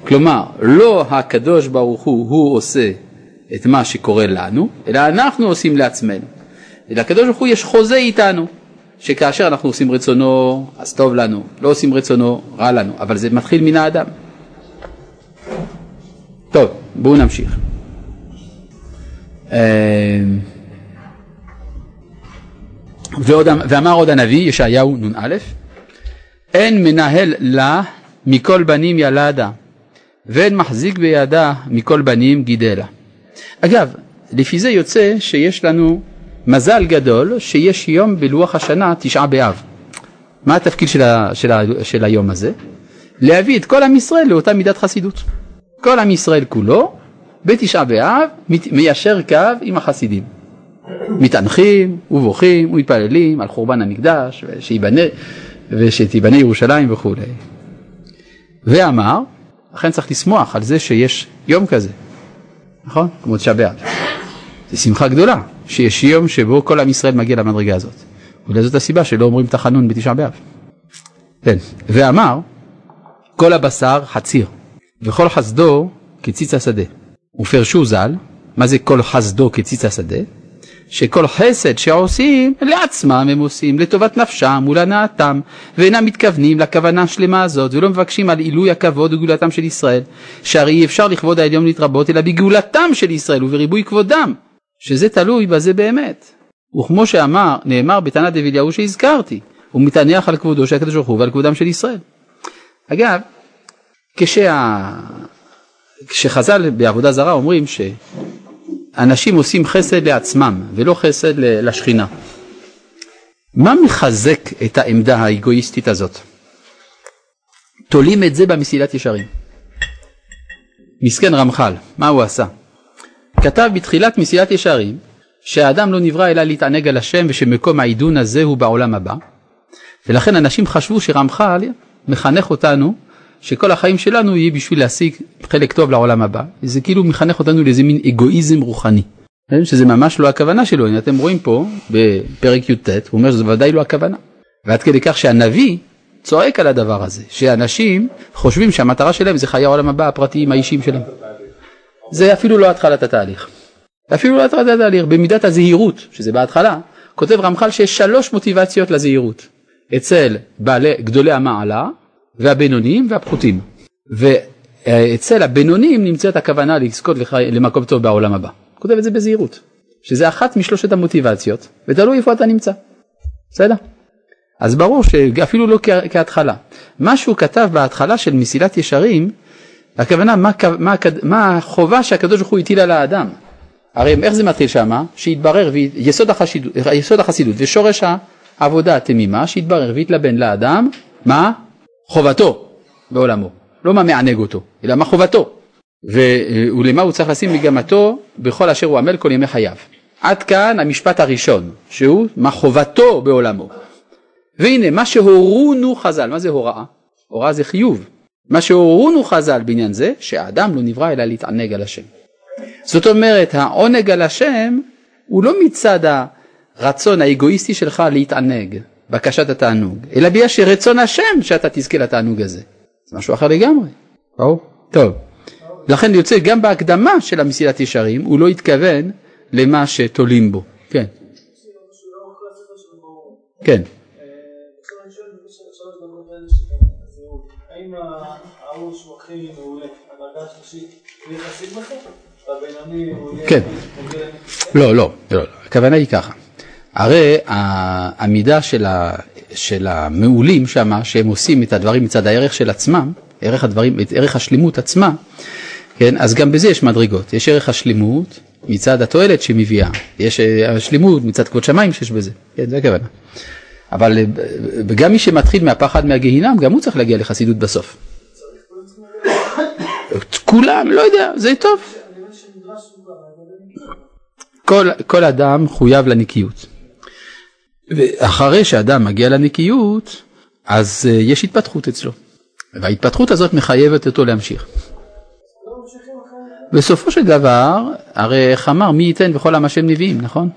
כלומר, לא הקדוש ברוך הוא, הוא עושה את מה שקורה לנו, אלא אנחנו עושים לעצמנו. ולקדוש ברוך הוא יש חוזה איתנו, שכאשר אנחנו עושים רצונו, אז טוב לנו, לא עושים רצונו, רע לנו, אבל זה מתחיל מן האדם. טוב, בואו נמשיך. אה, ועוד, ואמר עוד הנביא, ישעיהו נ"א, אין מנהל לה מכל בנים ילדה, ואין מחזיק בידה מכל בנים גידלה. אגב, לפי זה יוצא שיש לנו מזל גדול שיש יום בלוח השנה תשעה באב. מה התפקיד של, ה, של, ה, של היום הזה? להביא את כל עם ישראל לאותה מידת חסידות. כל עם ישראל כולו בתשעה באב מיישר קו עם החסידים. מתענחים ובוכים ומתפללים על חורבן המקדש ושיבנה, ושתיבנה ירושלים וכולי. ואמר, לכן צריך לשמוח על זה שיש יום כזה, נכון? כמו תשעה באב. זו שמחה גדולה שיש יום שבו כל עם ישראל מגיע למדרגה הזאת. אולי זאת הסיבה שלא אומרים תחנון בתשעה באב. כן, ואמר כל הבשר חציר וכל חסדו כציץ השדה. ופרשו ז"ל, מה זה כל חסדו כציץ השדה? שכל חסד שעושים לעצמם הם עושים לטובת נפשם ולהנאתם ואינם מתכוונים לכוונה השלמה הזאת ולא מבקשים על עילוי הכבוד וגאולתם של ישראל שהרי אי אפשר לכבוד העליון להתרבות אלא בגאולתם של ישראל ובריבוי כבודם שזה תלוי בזה באמת וכמו שאמר נאמר בתנא דב אליהו שהזכרתי הוא מתענח על כבודו של הקדוש ברוך הוא ועל כבודם של ישראל אגב כשה... כשחז"ל בעבודה זרה אומרים ש... אנשים עושים חסד לעצמם ולא חסד לשכינה. מה מחזק את העמדה האגואיסטית הזאת? תולים את זה במסילת ישרים. מסכן רמח"ל, מה הוא עשה? כתב בתחילת מסילת ישרים שהאדם לא נברא אלא להתענג על השם ושמקום העידון הזה הוא בעולם הבא ולכן אנשים חשבו שרמח"ל מחנך אותנו שכל החיים שלנו יהיה בשביל להשיג חלק טוב לעולם הבא. זה כאילו מחנך אותנו לאיזה מין אגואיזם רוחני. כן? שזה ממש לא הכוונה שלו, הנה אתם רואים פה בפרק י"ט, הוא אומר שזה ודאי לא הכוונה. ועד כדי כך שהנביא צועק על הדבר הזה, שאנשים חושבים שהמטרה שלהם זה חיי העולם הבא הפרטיים האישיים שלהם. זה אפילו לא התחלת התהליך. אפילו לא התחלת התהליך, במידת הזהירות, שזה בהתחלה, כותב רמח"ל שיש שלוש מוטיבציות לזהירות. אצל בעלי, גדולי המעלה, והבינוניים והפחותים. ואצל הבינוניים נמצאת הכוונה לזכות למקום טוב בעולם הבא. כותב את זה בזהירות, שזה אחת משלושת המוטיבציות, ותלוי איפה אתה נמצא. בסדר? אז ברור שאפילו לא כהתחלה. מה שהוא כתב בהתחלה של מסילת ישרים, הכוונה מה, מה, מה החובה שהקדוש ברוך הוא הטיל על האדם. הרי איך זה מתחיל שמה? שיתברר, יסוד, החשידות, יסוד החסידות ושורש העבודה התמימה, שיתברר ויתלבן לאדם, מה? חובתו בעולמו, לא מה מענג אותו, אלא מה חובתו, ולמה הוא צריך לשים מגמתו בכל אשר הוא עמל כל ימי חייו. עד כאן המשפט הראשון, שהוא מה חובתו בעולמו. והנה מה שהורונו חז"ל, מה זה הוראה? הוראה זה חיוב. מה שהורונו חז"ל בעניין זה, שהאדם לא נברא אלא להתענג על השם. זאת אומרת, העונג על השם הוא לא מצד הרצון האגואיסטי שלך להתענג, בקשת התענוג, אלא בגלל שרצון השם שאתה תזכה לתענוג הזה. זה משהו אחר לגמרי. ברור? טוב. לכן יוצא גם בהקדמה של המסילת ישרים, הוא לא התכוון למה שתולים בו. כן. כן. כן. לא, לא, לא, הכוונה היא ככה. הרי העמידה של, ה, של המעולים שם, שהם עושים את הדברים מצד הערך של עצמם, ערך הדברים, את ערך השלימות עצמה, כן, אז גם בזה יש מדרגות, יש ערך השלימות מצד התועלת שמביאה, יש אה, השלימות מצד כבוד שמיים שיש בזה, כן, זה הכוונה. אבל אה, גם מי שמתחיל מהפחד מהגיהינם, גם הוא צריך להגיע לחסידות בסוף. כולם, לא יודע, זה טוב. כל, כל אדם חויב לנקיות. ואחרי שאדם מגיע לנקיות, אז אה, יש התפתחות אצלו. וההתפתחות הזאת מחייבת אותו להמשיך. בסופו של דבר, הרי איך אמר מי ייתן וכל עם השם נביאים, נכון?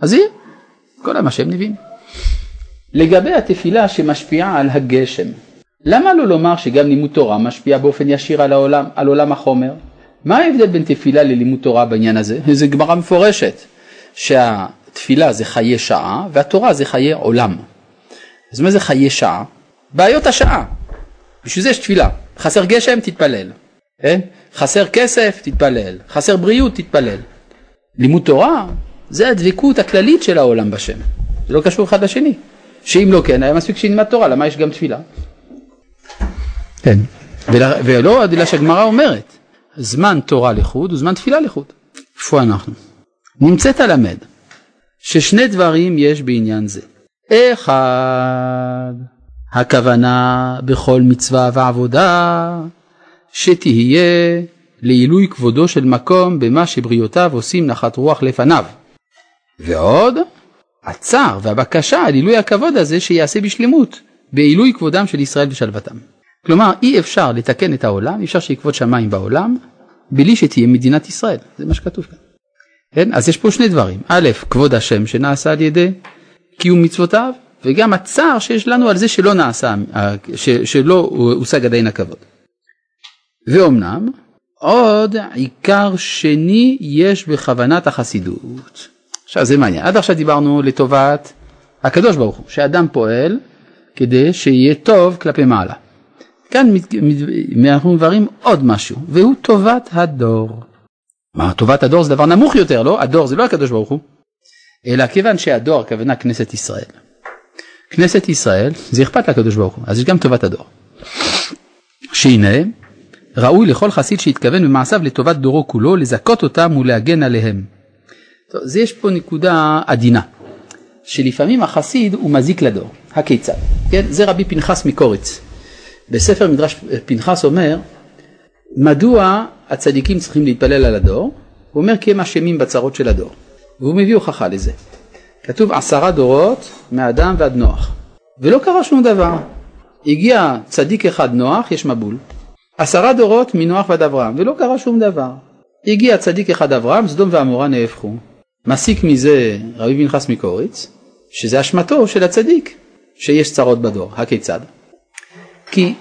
אז יהיה, כל עם השם נביאים. לגבי התפילה שמשפיעה על הגשם, למה לא לומר שגם לימוד תורה משפיע באופן ישיר על העולם, על עולם החומר? מה ההבדל בין תפילה ללימוד תורה בעניין הזה? זו גמרא מפורשת, שהתפילה זה חיי שעה והתורה זה חיי עולם. אז מה זה חיי שעה? בעיות השעה. בשביל זה יש תפילה. חסר גשם, תתפלל. כן? חסר כסף, תתפלל. חסר בריאות, תתפלל. לימוד תורה זה הדבקות הכללית של העולם בשם. זה לא קשור אחד לשני. שאם לא כן, היה מספיק שנלמד תורה, למה יש גם תפילה? כן. ולא אלא שהגמרא אומרת, זמן תורה לחוד וזמן תפילה לחוד. איפה אנחנו? נמצאת הלמד ששני דברים יש בעניין זה. אחד, הכוונה בכל מצווה ועבודה שתהיה לעילוי כבודו של מקום במה שבריאותיו עושים נחת רוח לפניו. ועוד, הצער והבקשה על עילוי הכבוד הזה שיעשה בשלמות, בעילוי כבודם של ישראל ושלוותם. כלומר, אי אפשר לתקן את העולם, אי אפשר שיקבוד שמיים בעולם, בלי שתהיה מדינת ישראל, זה מה שכתוב כאן. כן? אז יש פה שני דברים, א', כבוד השם שנעשה על ידי קיום מצוותיו, וגם הצער שיש לנו על זה שלא נעשה, ש, שלא הושג עדיין הכבוד. ואומנם, עוד עיקר שני יש בכוונת החסידות. עכשיו זה מעניין, עד עכשיו דיברנו לטובת הקדוש ברוך הוא, שאדם פועל כדי שיהיה טוב כלפי מעלה. כאן אנחנו מבררים עוד משהו, והוא טובת הדור. מה, טובת הדור זה דבר נמוך יותר, לא? הדור זה לא הקדוש ברוך הוא, אלא כיוון שהדור, הכוונה כנסת ישראל. כנסת ישראל, זה אכפת לקדוש ברוך הוא, אז יש גם טובת הדור. שהנה, ראוי לכל חסיד שהתכוון במעשיו לטובת דורו כולו, לזכות אותם ולהגן עליהם. טוב, אז יש פה נקודה עדינה, שלפעמים החסיד הוא מזיק לדור. הכיצד? כן, זה רבי פנחס מקוריץ. בספר מדרש פנחס אומר, מדוע הצדיקים צריכים להתפלל על הדור? הוא אומר כי הם אשמים בצרות של הדור. והוא מביא הוכחה לזה. כתוב עשרה דורות מאדם ועד נוח, ולא קרה שום דבר. הגיע צדיק אחד נוח, יש מבול. עשרה דורות מנוח ועד אברהם, ולא קרה שום דבר. הגיע צדיק אחד אברהם, סדום ועמורה נהפכו. מסיק מזה רבי פנחס מקוריץ, שזה אשמתו של הצדיק, שיש צרות בדור. הכיצד? כי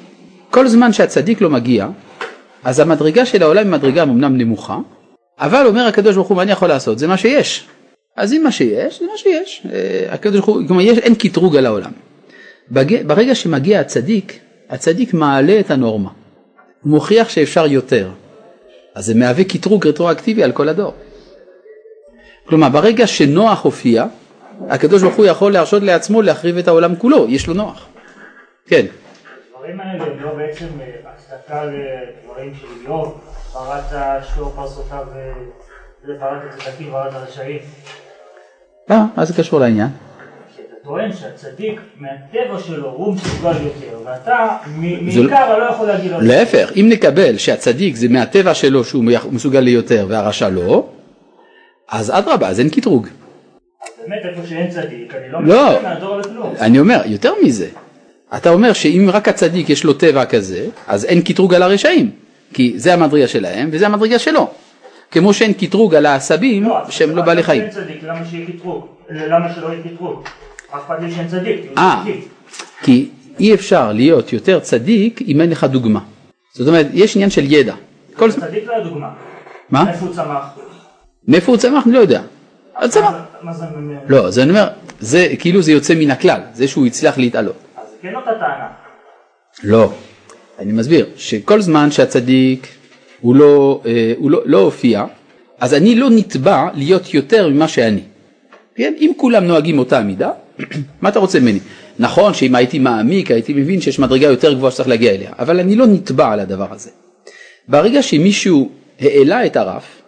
כל זמן שהצדיק לא מגיע, אז המדרגה של העולם היא מדרגה אמנם נמוכה, אבל אומר הקדוש ברוך הוא מה אני יכול לעשות? זה מה שיש. אז אם מה שיש, זה מה שיש. אה, הקדוש ברוך הוא, כלומר יש, אין קטרוג על העולם. ברגע שמגיע הצדיק, הצדיק מעלה את הנורמה. הוא מוכיח שאפשר יותר. אז זה מהווה קטרוג רטרואקטיבי על כל הדור. כלומר ברגע שנוח הופיע, הקדוש ברוך הוא יכול להרשות לעצמו להחריב את העולם כולו, יש לו נוח. כן. הדברים האלה הם לא בעצם אה, הצדקה לדברים של איוב, פרץ השור פרסותיו ופרץ הצדקים ופרץ הרשעים. מה? מה זה קשור לעניין? טוען שהצדיק מהטבע שלו הוא מסוגל יותר, ואתה מעיקר לא יכול להגיד. להפך, אם נקבל שהצדיק זה מהטבע שלו שהוא מסוגל ליותר והרשע לא, אז אדרבה, אז אין קטרוג. באמת איפה שאין צדיק, אני לא לא. מצפה מהדור לכלום. אני אומר, יותר מזה, אתה אומר שאם רק הצדיק יש לו טבע כזה, אז אין קטרוג על הרשעים, כי זה המדרגה שלהם וזה המדרגה שלו. כמו שאין קטרוג על העשבים לא, שהם לא בעלי חיים. צדיק, למה שיהיה קטרוג? למה שלא יהיה קטרוג? אף אחד שאין צדיק, אה. כי אי אפשר להיות יותר צדיק אם אין לך דוגמה. זאת אומרת, יש עניין של ידע. כל... צדיק לא הדוגמה. מה? איפה הוא צמח? מאיפה הוא צמח? אני לא יודע. אז צמח. מה זה... לא, זה אני אומר, זה כאילו זה יוצא מן הכלל, זה שהוא הצליח להתעלות. כן אותה טענה. לא, אני מסביר שכל זמן שהצדיק הוא לא, אה, הוא לא, לא הופיע, אז אני לא נתבע להיות יותר ממה שאני. כן? אם כולם נוהגים אותה מידה, מה אתה רוצה ממני? נכון שאם הייתי מעמיק הייתי מבין שיש מדרגה יותר גבוהה שצריך להגיע אליה, אבל אני לא נתבע על הדבר הזה. ברגע שמישהו העלה את הרף,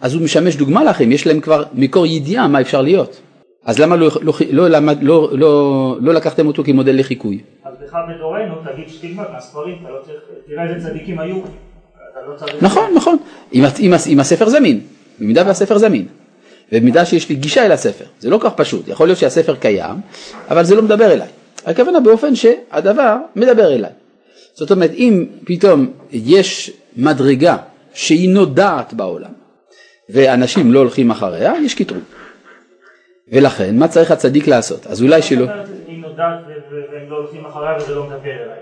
אז הוא משמש דוגמה לכם, יש להם כבר מקור ידיעה מה אפשר להיות. אז למה לא, לא, לא, למד- לא, לא, לא לקחתם אותו כמודל לחיקוי? אז לך בדורנו תגיד שתלמד מהספרים, אתה לא צריך... תראה איזה צדיקים היו. אתה לא צריך... נכון, נכון, אם, אם, אם הספר זמין, במידה והספר זמין. ובמידה שיש לי גישה אל הספר. זה לא כך פשוט, יכול להיות שהספר קיים, אבל זה לא מדבר אליי. הכוונה באופן שהדבר מדבר אליי. זאת אומרת, אם פתאום יש מדרגה שהיא נודעת בעולם, ואנשים לא הולכים אחריה, יש קטרוג. ולכן, מה צריך הצדיק לעשות? אז אולי שלא... היא נודעת והם לא הולכים אחריה וזה לא מדבר אליי.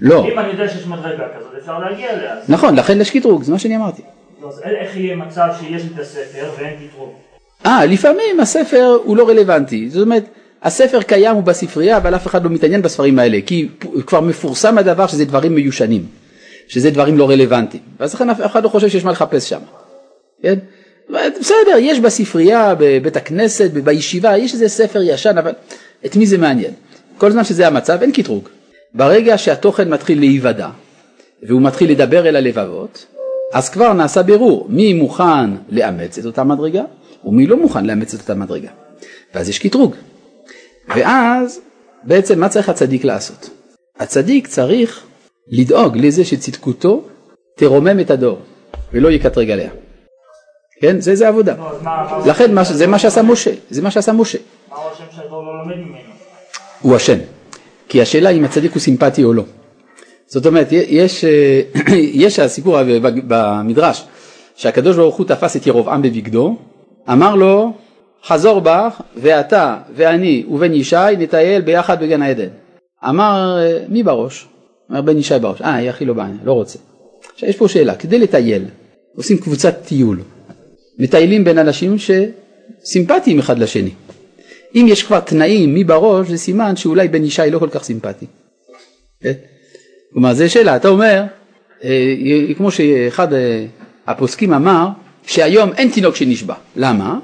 לא. אם אני יודע שיש מדרגה כזאת, אפשר להגיע אליה. נכון, לכן יש קטרוג, זה מה שאני אמרתי. אז איך יהיה מצב שיש את הספר ואין קטרוג? אה, לפעמים הספר הוא לא רלוונטי. זאת אומרת, הספר קיים, הוא בספרייה, אבל אף אחד לא מתעניין בספרים האלה, כי כבר מפורסם הדבר שזה דברים מיושנים, שזה דברים לא רלוונטיים. ואז לכן אף אחד לא חושב שיש מה לחפש שם. כן? בסדר, יש בספרייה, בבית הכנסת, בישיבה, יש איזה ספר ישן, אבל את מי זה מעניין? כל זמן שזה המצב, אין קטרוג. ברגע שהתוכן מתחיל להיוודע, והוא מתחיל לדבר אל הלבבות, אז כבר נעשה בירור מי מוכן לאמץ את אותה מדרגה ומי לא מוכן לאמץ את אותה מדרגה. ואז יש קטרוג. ואז בעצם מה צריך הצדיק לעשות? הצדיק צריך לדאוג לזה שצדקותו תרומם את הדור ולא יקטרג עליה. כן? זה, זה עבודה. לא, לכן מה, זה מה שעשה משה, זה מה שעשה משה. מה הוא השם שהדור לא לומד ממנו? הוא אשם. כי השאלה אם הצדיק הוא סימפטי או לא. זאת אומרת, יש, אה, יש הסיפור במדרש שהקדוש ברוך הוא תפס את ירבעם בבגדו, אמר לו חזור בך ואתה ואני ובן ישי נטייל ביחד בגן העדן. אמר אה, מי בראש? אמר בן ישי בראש. אה, יחי לא בעין, לא רוצה. עכשיו יש פה שאלה, כדי לטייל עושים קבוצת טיול, מטיילים בין אנשים שסימפטיים אחד לשני. אם יש כבר תנאים מי בראש זה סימן שאולי בן ישי לא כל כך סימפטי. כן? כלומר זו שאלה, אתה אומר, אה, כמו שאחד אה, הפוסקים אמר, שהיום אין תינוק שנשבע. למה?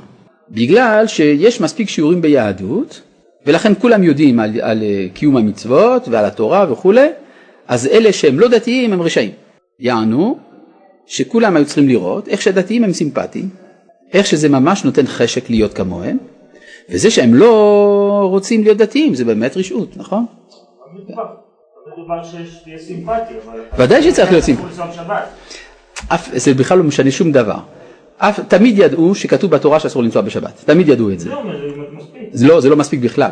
בגלל שיש מספיק שיעורים ביהדות, ולכן כולם יודעים על, על אה, קיום המצוות ועל התורה וכולי, אז אלה שהם לא דתיים הם רשעים. יענו שכולם היו צריכים לראות איך שהדתיים הם סימפטיים, איך שזה ממש נותן חשק להיות כמוהם, וזה שהם לא רוצים להיות דתיים זה באמת רשעות, נכון? לא. לא ודאי שצריך להיות סימפטי. זה בכלל לא משנה שום דבר. אף, תמיד ידעו שכתוב בתורה שאסור לנסוע בשבת, תמיד ידעו את זה. זה מספיק. זה לא, זה לא מספיק בכלל.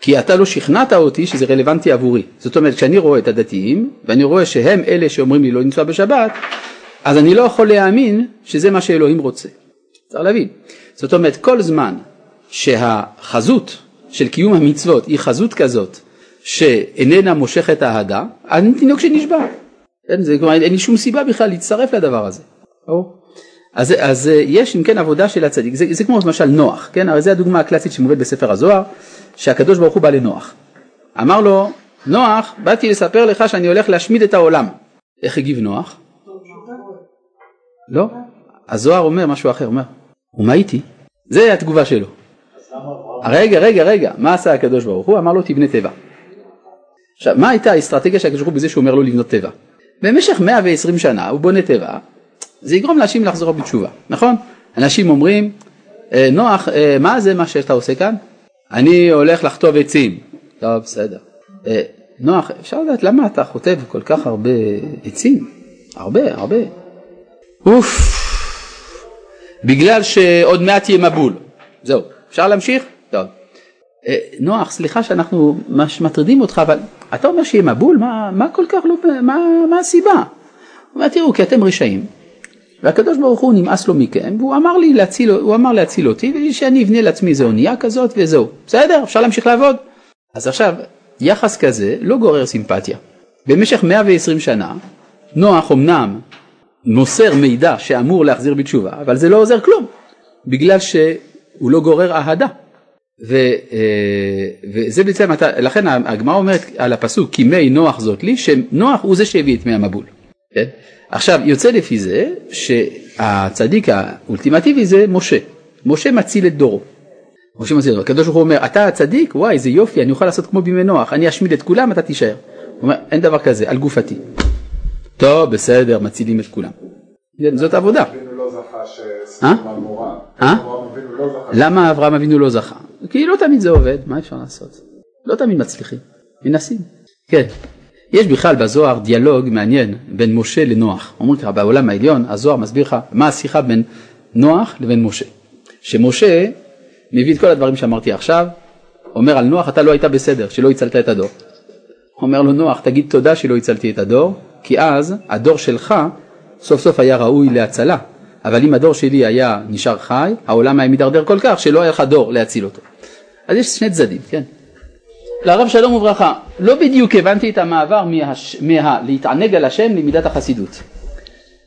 כי אתה לא שכנעת אותי שזה רלוונטי עבורי. זאת אומרת, כשאני רואה את הדתיים, ואני רואה שהם אלה שאומרים לי לא לנסוע בשבת, אז אני לא יכול להאמין שזה מה שאלוהים רוצה. צריך להבין. זאת אומרת, כל זמן שהחזות של קיום המצוות היא חזות כזאת שאיננה מושכת אהדה, אני תינוק שנשבע. כן, זה, כלומר, אין לי שום סיבה בכלל להצטרף לדבר הזה. ברור? אז, אז יש אם כן עבודה של הצדיק, זה, זה כמו למשל נוח, כן? הרי זו הדוגמה הקלאסית שמובאת בספר הזוהר, שהקדוש ברוך הוא בא לנוח. אמר לו, נוח, באתי לספר לך שאני הולך להשמיד את העולם. איך הגיב נוח? לא, הזוהר אומר משהו אחר, אומר, ומה איתי? זה התגובה שלו. רגע, רגע, רגע, מה עשה הקדוש ברוך הוא? אמר לו תבנה תיבה. עכשיו, מה הייתה האסטרטגיה של הקדוש ברוך הוא בזה שהוא אומר לו לבנות תיבה? במשך 120 שנה הוא בונה תיבה, זה יגרום לאנשים לחזור בתשובה, נכון? אנשים אומרים, "אה, נוח, אה, מה זה מה שאתה עושה כאן? אני הולך לחטוב עצים. טוב, בסדר. "אה, נוח, אפשר לדעת למה אתה חוטב כל כך הרבה עצים? הרבה, הרבה. אוף, בגלל שעוד מעט יהיה מבול. זהו, אפשר להמשיך? טוב. אה, נוח, סליחה שאנחנו מטרידים אותך, אבל אתה אומר שיהיה מבול? מה, מה כל כך לא, מה, מה הסיבה? הוא אומר, תראו, כי אתם רשעים, והקדוש ברוך הוא נמאס לו מכם, והוא אמר לי להציל, הוא אמר להציל אותי, ושאני אבנה לעצמי איזה אונייה כזאת וזהו. בסדר, אפשר להמשיך לעבוד. אז עכשיו, יחס כזה לא גורר סימפתיה. במשך 120 שנה, נוח אמנם מוסר מידע שאמור להחזיר בתשובה, אבל זה לא עוזר כלום, בגלל שהוא לא גורר אהדה. ו, אה, וזה בעצם, לכן הגמרא אומרת על הפסוק כי מי נוח זאת לי, שנוח הוא זה שהביא את מי המבול. כן? עכשיו יוצא לפי זה שהצדיק האולטימטיבי זה משה. משה מציל את דורו. משה מציל את דורו. הקדוש ברוך הוא אומר אתה הצדיק וואי איזה יופי אני אוכל לעשות כמו בימי נוח אני אשמיד את כולם אתה תישאר. הוא אומר אין דבר כזה על גופתי. טוב בסדר מצילים את כולם. כן, זאת עבודה. לא אה? אה? לא. למה אברהם אבינו לא זכה? כי לא תמיד זה עובד, מה אפשר לעשות? לא תמיד מצליחים, מנסים. כן. יש בכלל בזוהר דיאלוג מעניין בין משה לנוח. אומרים לך בעולם העליון הזוהר מסביר לך מה השיחה בין נוח לבין משה. שמשה מביא את כל הדברים שאמרתי עכשיו, אומר על נוח אתה לא היית בסדר שלא הצלת את הדור. אומר לו נוח תגיד תודה שלא הצלתי את הדור כי אז הדור שלך סוף סוף היה ראוי להצלה אבל אם הדור שלי היה נשאר חי העולם היה מידרדר כל כך שלא היה לך דור להציל אותו. אז יש שני צדדים כן. לרב שלום וברכה לא בדיוק הבנתי את המעבר מה, מה על השם למידת החסידות.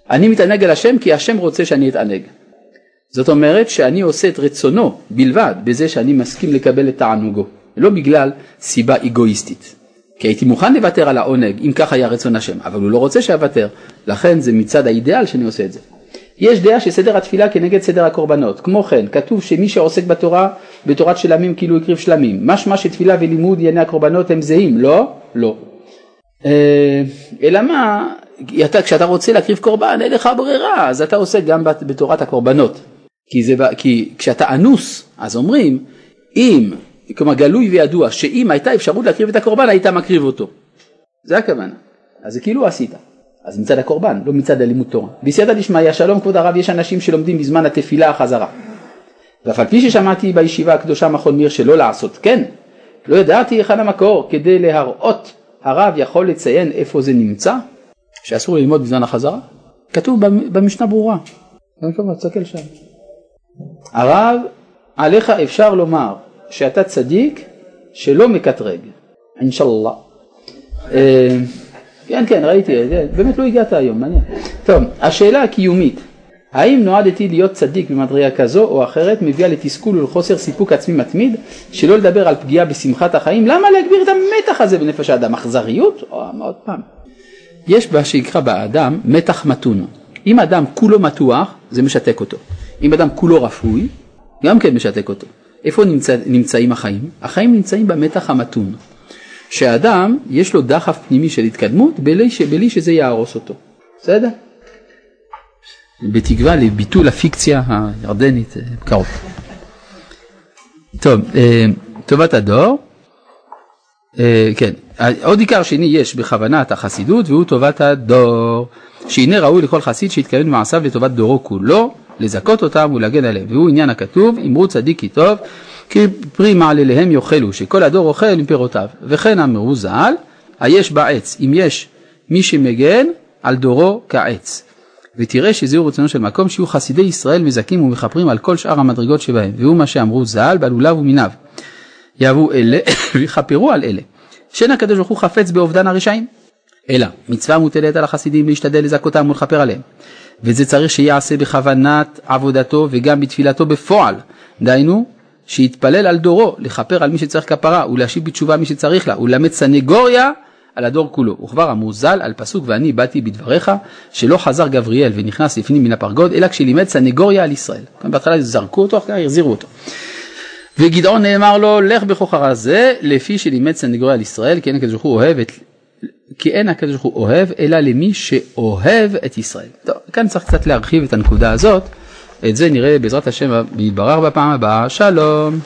אני מתענג על השם כי השם רוצה שאני אתענג. זאת אומרת שאני עושה את רצונו בלבד בזה שאני מסכים לקבל את תענוגו, לא בגלל סיבה אגואיסטית. כי הייתי מוכן לוותר על העונג אם כך היה רצון השם, אבל הוא לא רוצה שאוותר, לכן זה מצד האידאל שאני עושה את זה. יש דעה שסדר התפילה כנגד סדר הקורבנות, כמו כן כתוב שמי שעוסק בתורה, בתורת שלמים כאילו הקריב שלמים, משמע שתפילה ולימוד ענייני הקורבנות הם זהים, לא? לא. אה, אלא מה, אתה, כשאתה רוצה להקריב קורבן אין לך ברירה, אז אתה עוסק גם בתורת הקורבנות. כי, זה, כי כשאתה אנוס, אז אומרים, אם, כלומר גלוי וידוע, שאם הייתה אפשרות להקריב את הקורבן, היית מקריב אותו. זה הכוונה. אז זה כאילו עשית. אז מצד הקורבן, לא מצד הלימוד תורה. בסייעתא דשמיא, שלום כבוד הרב, יש אנשים שלומדים בזמן התפילה החזרה. ואף על פי ששמעתי בישיבה הקדושה מכון מיר שלא לעשות כן, לא ידעתי היכן המקור כדי להראות הרב יכול לציין איפה זה נמצא, שאסור ללמוד בזמן החזרה? כתוב במשנה ברורה. תסתכל שם. הרב, עליך אפשר לומר שאתה צדיק שלא מקטרג, אינשאללה. אה, כן, כן, ראיתי, כן, באמת לא הגעת היום, מעניין. טוב, השאלה הקיומית, האם נועדתי להיות צדיק במדרגה כזו או אחרת מביאה לתסכול ולחוסר סיפוק עצמי מתמיד, שלא לדבר על פגיעה בשמחת החיים, למה להגביר את המתח הזה בנפש האדם? אכזריות? או עוד פעם. יש מה שיקרא באדם מתח מתון. אם אדם כולו מתוח, זה משתק אותו. אם אדם כולו רפוי, גם כן משתק אותו. איפה נמצא, נמצאים החיים? החיים נמצאים במתח המתון. שאדם יש לו דחף פנימי של התקדמות בלי, ש, בלי שזה יהרוס אותו. בסדר? בתקווה לביטול הפיקציה הירדנית בקרוב. אה, טוב, אה, טובת הדור, אה, כן, עוד עיקר שני יש בכוונת החסידות והוא טובת הדור, שהנה ראוי לכל חסיד שיתכוון במעשיו לטובת דורו כולו, לזכות אותם ולהגן עליהם, והוא עניין הכתוב, אמרו צדיק כי טוב, כי פרי מעלליהם יאכלו, שכל הדור אוכל מפירותיו, וכן אמרו ז"ל, היש בעץ, אם יש מי שמגן על דורו כעץ. ותראה שזהו רצונו של מקום שיהיו חסידי ישראל מזכים ומכפרים על כל שאר המדרגות שבהם, והוא מה שאמרו ז"ל בלוליו ומיניו. יאהבו אלה ויכפרו על אלה. שאין הקדוש ברוך הוא חפץ באובדן הרשעים. אלא מצווה מוטלת על החסידים להשתדל לזכותם ולכפר עליהם. וזה צריך שיעשה בכוונת עבודתו וגם בתפילתו בפועל. דהיינו, שיתפלל על דורו, לכפר על מי שצריך כפרה ולהשיב בתשובה מי שצריך לה ולמד סנגוריה על הדור כולו. וכבר אמרו ז"ל על פסוק ואני באתי בדבריך שלא חזר גבריאל ונכנס לפנים מן הפרגוד אלא כשלימד סנגוריה על ישראל. כאן בהתחלה זרקו אותו אחר כך החזירו אותו. וגדעון נאמר לו לך בכוחך זה לפי שלימד סנגוריה על ישראל כי אין הקדוש ברוך הוא אוהב את כי אין הקדוש ברוך הוא אוהב אלא למי שאוהב את ישראל. טוב, כאן צריך קצת להרחיב את הנקודה הזאת, את זה נראה בעזרת השם יתברר בפעם הבאה, שלום.